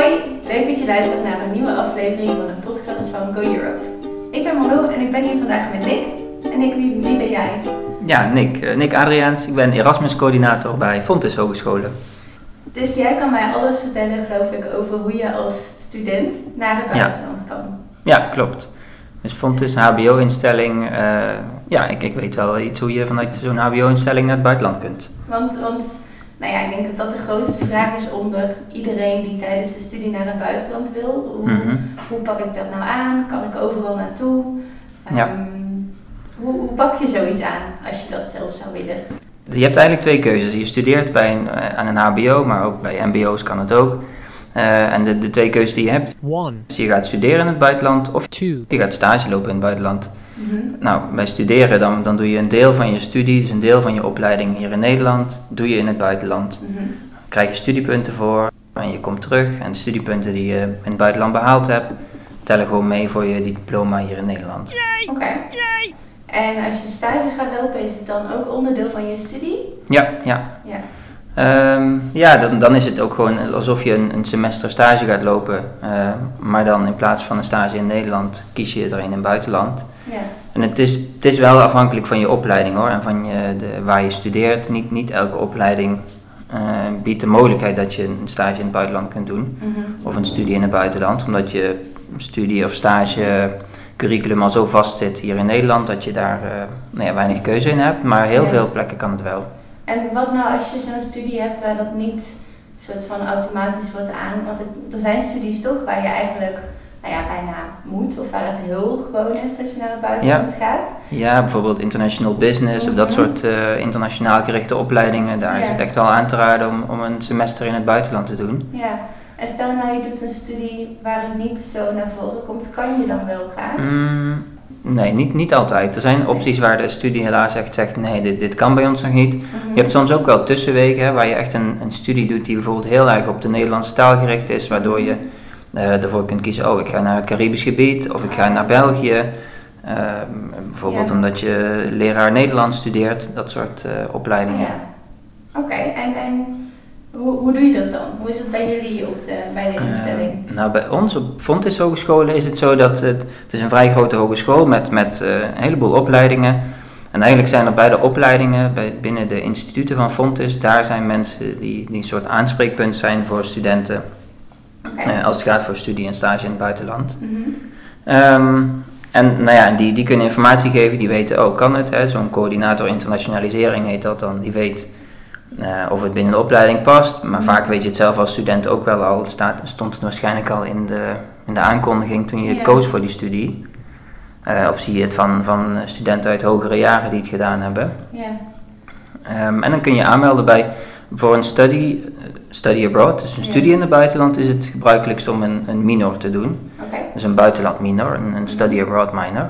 Hoi, leuk dat je luistert naar een nieuwe aflevering van de podcast van Go Europe. Ik ben Marlo en ik ben hier vandaag met Nick. En Nick, wie, wie ben jij? Ja, Nick, eh, Nick Adriaans. Ik ben Erasmus-coördinator bij Fontes Hogescholen. Dus jij kan mij alles vertellen, geloof ik, over hoe je als student naar het buitenland kan. Ja, klopt. Dus Fontes, een HBO-instelling. eh, ja, ik, ik weet wel iets hoe je vanuit zo'n HBO-instelling naar het buitenland kunt. Want, want nou ja, ik denk dat dat de grootste vraag is onder iedereen die tijdens de studie naar het buitenland wil. Hoe, Mhm. hoe pak ik dat nou aan? Kan ik overal naartoe? Ja. Ehm, hoe, hoe pak je zoiets aan als je dat zelf zou willen? Je hebt eigenlijk twee keuzes. Je studeert bij een, eh, aan een HBO, maar ook bij MBO's kan het ook. Eh, en de, de twee keuzes die je hebt, One, is je gaat studeren in het buitenland of two, je gaat stage lopen in het buitenland. Mhm. Nou, bij studeren dan, dan doe je een deel van je studie, dus een deel van je opleiding hier in Nederland, doe je in het buitenland. Mhm. krijg je studiepunten voor en je komt terug. En de studiepunten die je in het buitenland behaald hebt, tellen gewoon mee voor je diploma hier in Nederland. Oké. En als je stage gaat lopen, is het dan ook onderdeel van je studie? Ja, ja. Ja. Ehm, ja, dan, dan is het ook gewoon alsof je een, een semester stage gaat lopen. eh, maar dan in plaats van een stage in Nederland, kies je er een in het buitenland. Ja. En het is, het is wel afhankelijk van je opleiding hoor, en van je, de, waar je studeert. Niet, niet elke opleiding eh, biedt de mogelijkheid dat je een stage in het buitenland kunt doen. Mhm. of een studie in het buitenland, omdat je studie of stage curriculum al zo vast zit hier in Nederland dat je daar eh, nou ja, weinig keuze in hebt, maar heel Ja. veel plekken kan het wel. En wat nou als je zo'n studie hebt waar dat niet soort van automatisch wordt aan? Want er zijn studies toch waar je eigenlijk nou ja, bijna moet, of waar het heel gewoon is dat je naar het buitenland gaat. Ja, bijvoorbeeld international business of dat Mhm. soort eh, internationaal gerichte opleidingen, daar is het echt wel aan te raden om, om een semester in het buitenland te doen. Ja. En stel nou je doet een studie waar het niet zo naar voren komt, kan je dan wel gaan? Mm, nee, niet, niet altijd. Er zijn opties waar de studie helaas echt zegt, nee, dit, dit kan bij ons nog niet. Mhm. Je hebt soms ook wel tussenwegen hè, waar je echt een, een studie doet die bijvoorbeeld heel erg op de Nederlandse taal gericht is, waardoor je eh, ervoor kunt kiezen, oh ik ga naar het Caribisch gebied of ik ga naar België. Ehm, bijvoorbeeld Ja. omdat je leraar Nederlands studeert, dat soort eh, opleidingen. Ja. Oké, en, en hoe, hoe doe je dat dan? Hoe is het bij jullie op de, bij de instelling? Eh, nou, bij ons op Fontis Hogescholen is het zo dat het, het is een vrij grote hogeschool met, met eh, een heleboel opleidingen. En eigenlijk zijn er bij de opleidingen, bij, binnen de instituten van Fontis, daar zijn mensen die, die een soort aanspreekpunt zijn voor studenten Eh, als het gaat voor studie en stage in het buitenland. Mhm. Ehm, en nou ja, die, die kunnen informatie geven, die weten, oh kan het, zo'n coördinator internationalisering heet dat dan, die weet eh, of het binnen de opleiding past. Maar vaak weet je het zelf als student ook wel al, staat, stond het waarschijnlijk al in de, in de aankondiging toen je koos voor die studie. Eh, of zie je het van, van studenten uit hogere jaren die het gedaan hebben. Ja. Ehm, en dan kun je aanmelden bij voor een study, eh, study abroad, dus een Ja. studie in het buitenland, is het gebruikelijkst om een, een minor te doen. Oké. Dus een buitenland minor, een, een study abroad minor.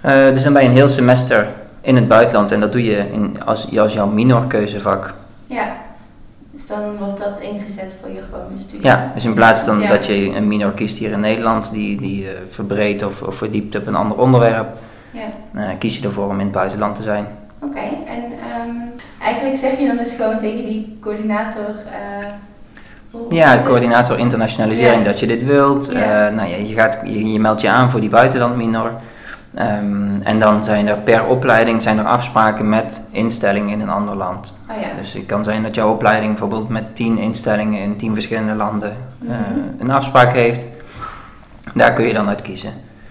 Eh, dus dan ben je een heel semester in het buitenland en dat doe je in, als, als jouw minor keuzevak. Ja. Dus dan wordt dat ingezet voor je gewone studie. Ja, dus in plaats dan Ja. dat je een minor kiest hier in Nederland, die, die eh, verbreedt of, of verdiept op een ander onderwerp, Ja. kies je ervoor om in het buitenland te zijn. Oké, en eigenlijk zeg je dan dus gewoon tegen die coördinator. hoe- Ja, coördinator internationalisering Ja. dat je dit wilt. Ja. Eh, nou ja, je, gaat, je, je meldt je aan voor die buitenland minor. Ehm, en dan zijn er per opleiding zijn er afspraken met instellingen in een ander land. Oh ja. Dus het kan zijn dat jouw opleiding bijvoorbeeld met tien instellingen in tien verschillende landen eh, Mhm. een afspraak heeft. Daar kun je dan uit kiezen.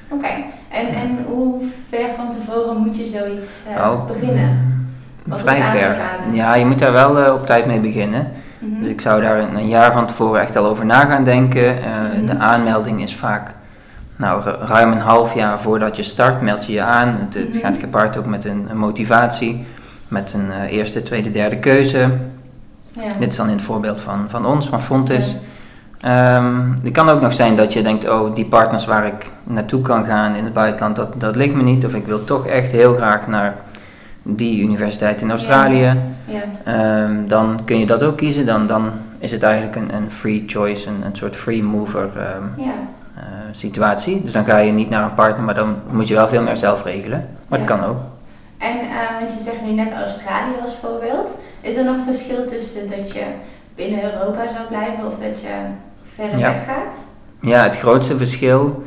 Oké, en, en hoe ver van tevoren moet je zoiets beginnen? Vrij ver. Ja, je moet daar wel eh, op tijd mee beginnen. Mhm. Dus ik zou daar een, een jaar van tevoren echt al over na gaan denken. Eh, Mhm. De aanmelding is vaak nou, ru- ruim een half jaar voordat je start, meld je je aan. Het, het Mhm. gaat gepaard ook met een, een motivatie, met een eh, eerste, tweede, derde keuze. ja. Dit is dan in het voorbeeld van, van ons, van Fontis. Ja. Ehm, het kan ook nog zijn dat je denkt, oh, die partners waar ik naartoe kan gaan in het buitenland, dat, dat ligt me niet. Of ik wil toch echt heel graag naar die universiteit in Australië. Ja. Ehm, dan kun je dat ook kiezen. Dan, dan is het eigenlijk een, een free choice, een, een soort free mover ehm, Ja. eh, situatie. Dus dan ga je niet naar een partner, maar dan moet je wel veel meer zelf regelen. Maar dat kan ook. En eh, want je zegt nu net Australië als voorbeeld. Is er nog verschil tussen dat je binnen Europa zou blijven of dat je verder Ja. weg gaat? Ja, het grootste verschil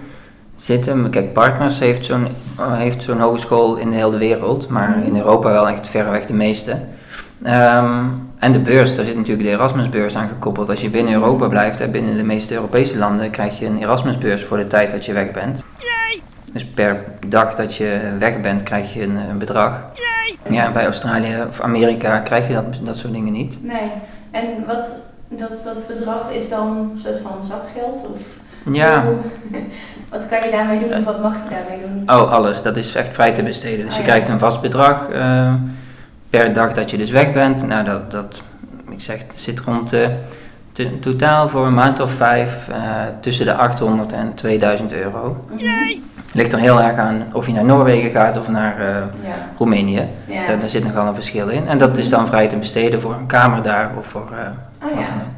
zit hem. Kijk, Partners heeft zo'n heeft zo'n hogeschool in de hele wereld, maar Mhm. in Europa wel echt verreweg de meeste. Ehm, en de beurs, daar zit natuurlijk de Erasmusbeurs aan gekoppeld. Als je binnen Europa blijft, hè, binnen de meeste Europese landen, krijg je een Erasmusbeurs voor de tijd dat je weg bent. Dus per dag dat je weg bent, krijg je een, een bedrag. Ja, en bij Australië of Amerika krijg je dat, dat soort dingen niet. Nee. En wat, dat, dat bedrag is dan een soort van zakgeld? Of Ja, wat kan je daarmee doen of wat mag je daarmee doen? Oh, alles. Dat is echt vrij te besteden. Dus Oh, je ja. krijgt een vast bedrag eh, per dag dat je dus weg bent. Nou, dat, dat ik zeg, zit rond eh, te- totaal voor een maand of vijf eh, tussen de 800 en 2000 euro. Mhm. Ligt er heel erg aan of je naar Noorwegen gaat of naar eh, Ja. Roemenië. ja. Daar, daar zit nogal een verschil in. En dat is dan vrij te besteden voor een kamer daar of voor eh, Oh, wat ja. dan ook.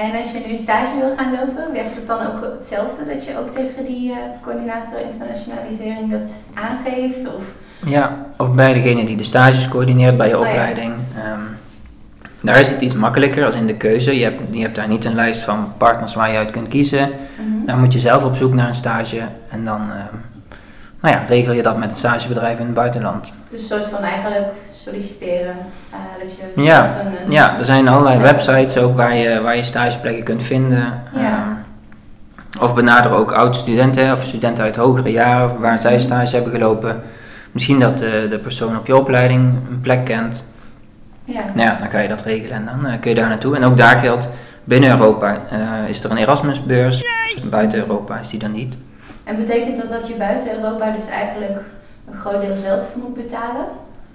En als je nu stage wil gaan lopen, werkt het dan ook hetzelfde? Dat je ook tegen die eh, coördinator internationalisering dat aangeeft? Of Ja, of bij degene die de stages coördineert bij je Oh ja. opleiding. Ehm, daar is het iets makkelijker als in de keuze. Je hebt, je hebt daar niet een lijst van partners waar je uit kunt kiezen. Mhm. Dan moet je zelf op zoek naar een stage en dan ehm, nou ja, regel je dat met een stagebedrijf in het buitenland. Dus een soort van eigenlijk solliciteren. eh, dat je Ja, een, Ja, er zijn allerlei websites ook waar je, waar je stageplekken kunt vinden. Ja. Ehm, of benader ook oud-studenten of studenten uit hogere jaren waar zij stage hebben gelopen. Misschien dat de, de persoon op je opleiding een plek kent. Ja. Nou ja, dan kan je dat regelen en dan eh, kun je daar naartoe. En ook daar geldt, binnen Europa eh, is er een Erasmusbeurs. Buiten Europa is die dan niet. En betekent dat dat je buiten Europa dus eigenlijk een groot deel zelf moet betalen?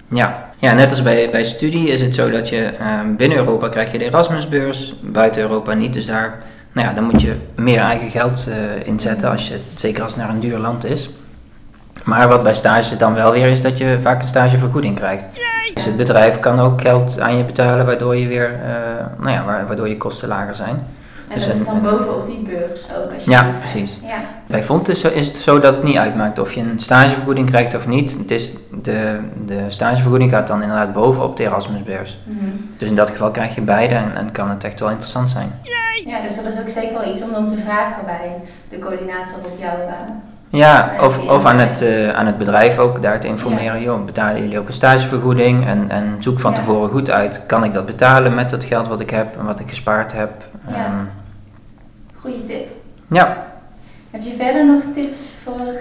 Ja, ja net als bij, bij studie is het zo dat je ehm, binnen Europa krijg je de Erasmusbeurs, buiten Europa niet. Dus daar, nou ja, dan moet je meer eigen geld eh, inzetten, als je, zeker als het naar een duur land is. Maar wat bij stages dan wel weer is dat je vaak een stagevergoeding krijgt. Dus het bedrijf kan ook geld aan je betalen waardoor je weer, eh, nou ja, wa- waardoor je kosten lager zijn. En Dus dat is dan bovenop die beurs ook. Als je Ja, precies. Ja. Bij Font is, zo- is het zo dat het niet uitmaakt of je een stagevergoeding krijgt of niet. Het is de, de stagevergoeding gaat dan inderdaad bovenop de Erasmusbeurs. Mhm. Dus in dat geval krijg je beide en, en kan het echt wel interessant zijn. ja, dus dat is ook zeker wel iets om dan te vragen bij de coördinator op jouw... eh, Ja, Nee, of, of aan, het, eh, aan het bedrijf ook daar te informeren. Joh, betalen jullie ook een stagevergoeding? En, en zoek van Ja. tevoren goed uit, kan ik dat betalen met het geld wat ik heb en wat ik gespaard heb? Ja. Ehm, goede tip. ja. Heb je verder nog tips voor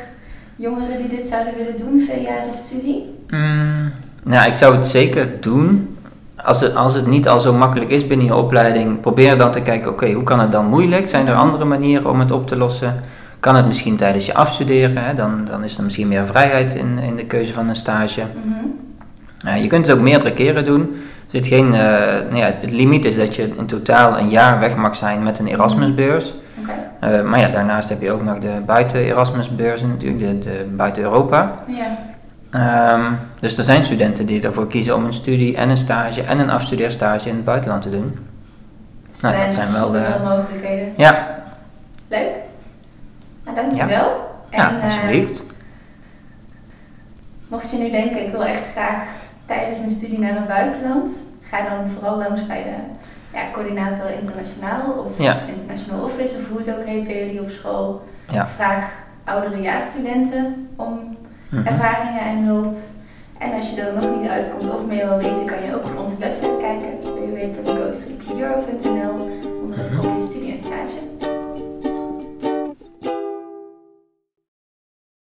jongeren die dit zouden willen doen via de studie? Mm, nou, ik zou het zeker doen. Als het, als het niet al zo makkelijk is binnen je opleiding, probeer dan te kijken, oké, hoe kan het dan moeilijk? Zijn er andere manieren om het op te lossen? Kan het misschien tijdens je afstuderen? Hè? Dan, dan is er misschien meer vrijheid in, in de keuze van een stage. Mhm. Je kunt het ook meerdere keren doen. Er zit geen, eh, nou ja, het limiet is dat je in totaal een jaar weg mag zijn met een Erasmusbeurs. Oké. Eh, maar ja, daarnaast heb je ook nog de buiten Erasmusbeurzen natuurlijk, de, de buiten Europa. Ja. Ehm, dus er zijn studenten die ervoor kiezen om een studie en een stage en een afstudeerstage in het buitenland te doen. Dus Nou, dat zijn wel de- mogelijkheden. Ja, Leuk. Nou, dankjewel. ja En, eh, alsjeblieft. mocht je nu denken, ik wil echt graag tijdens mijn studie naar het buitenland, ga dan vooral langs bij de ja, coördinator internationaal of Ja. international office of hoe het ook heet bij jullie op school. Ja. Vraag oudere jaarstudenten om Mhm. ervaringen en hulp. En als je er nog niet uitkomt of meer wil weten, kan je ook op onze website kijken www.go-europe.nl onder het kopje studie en stage.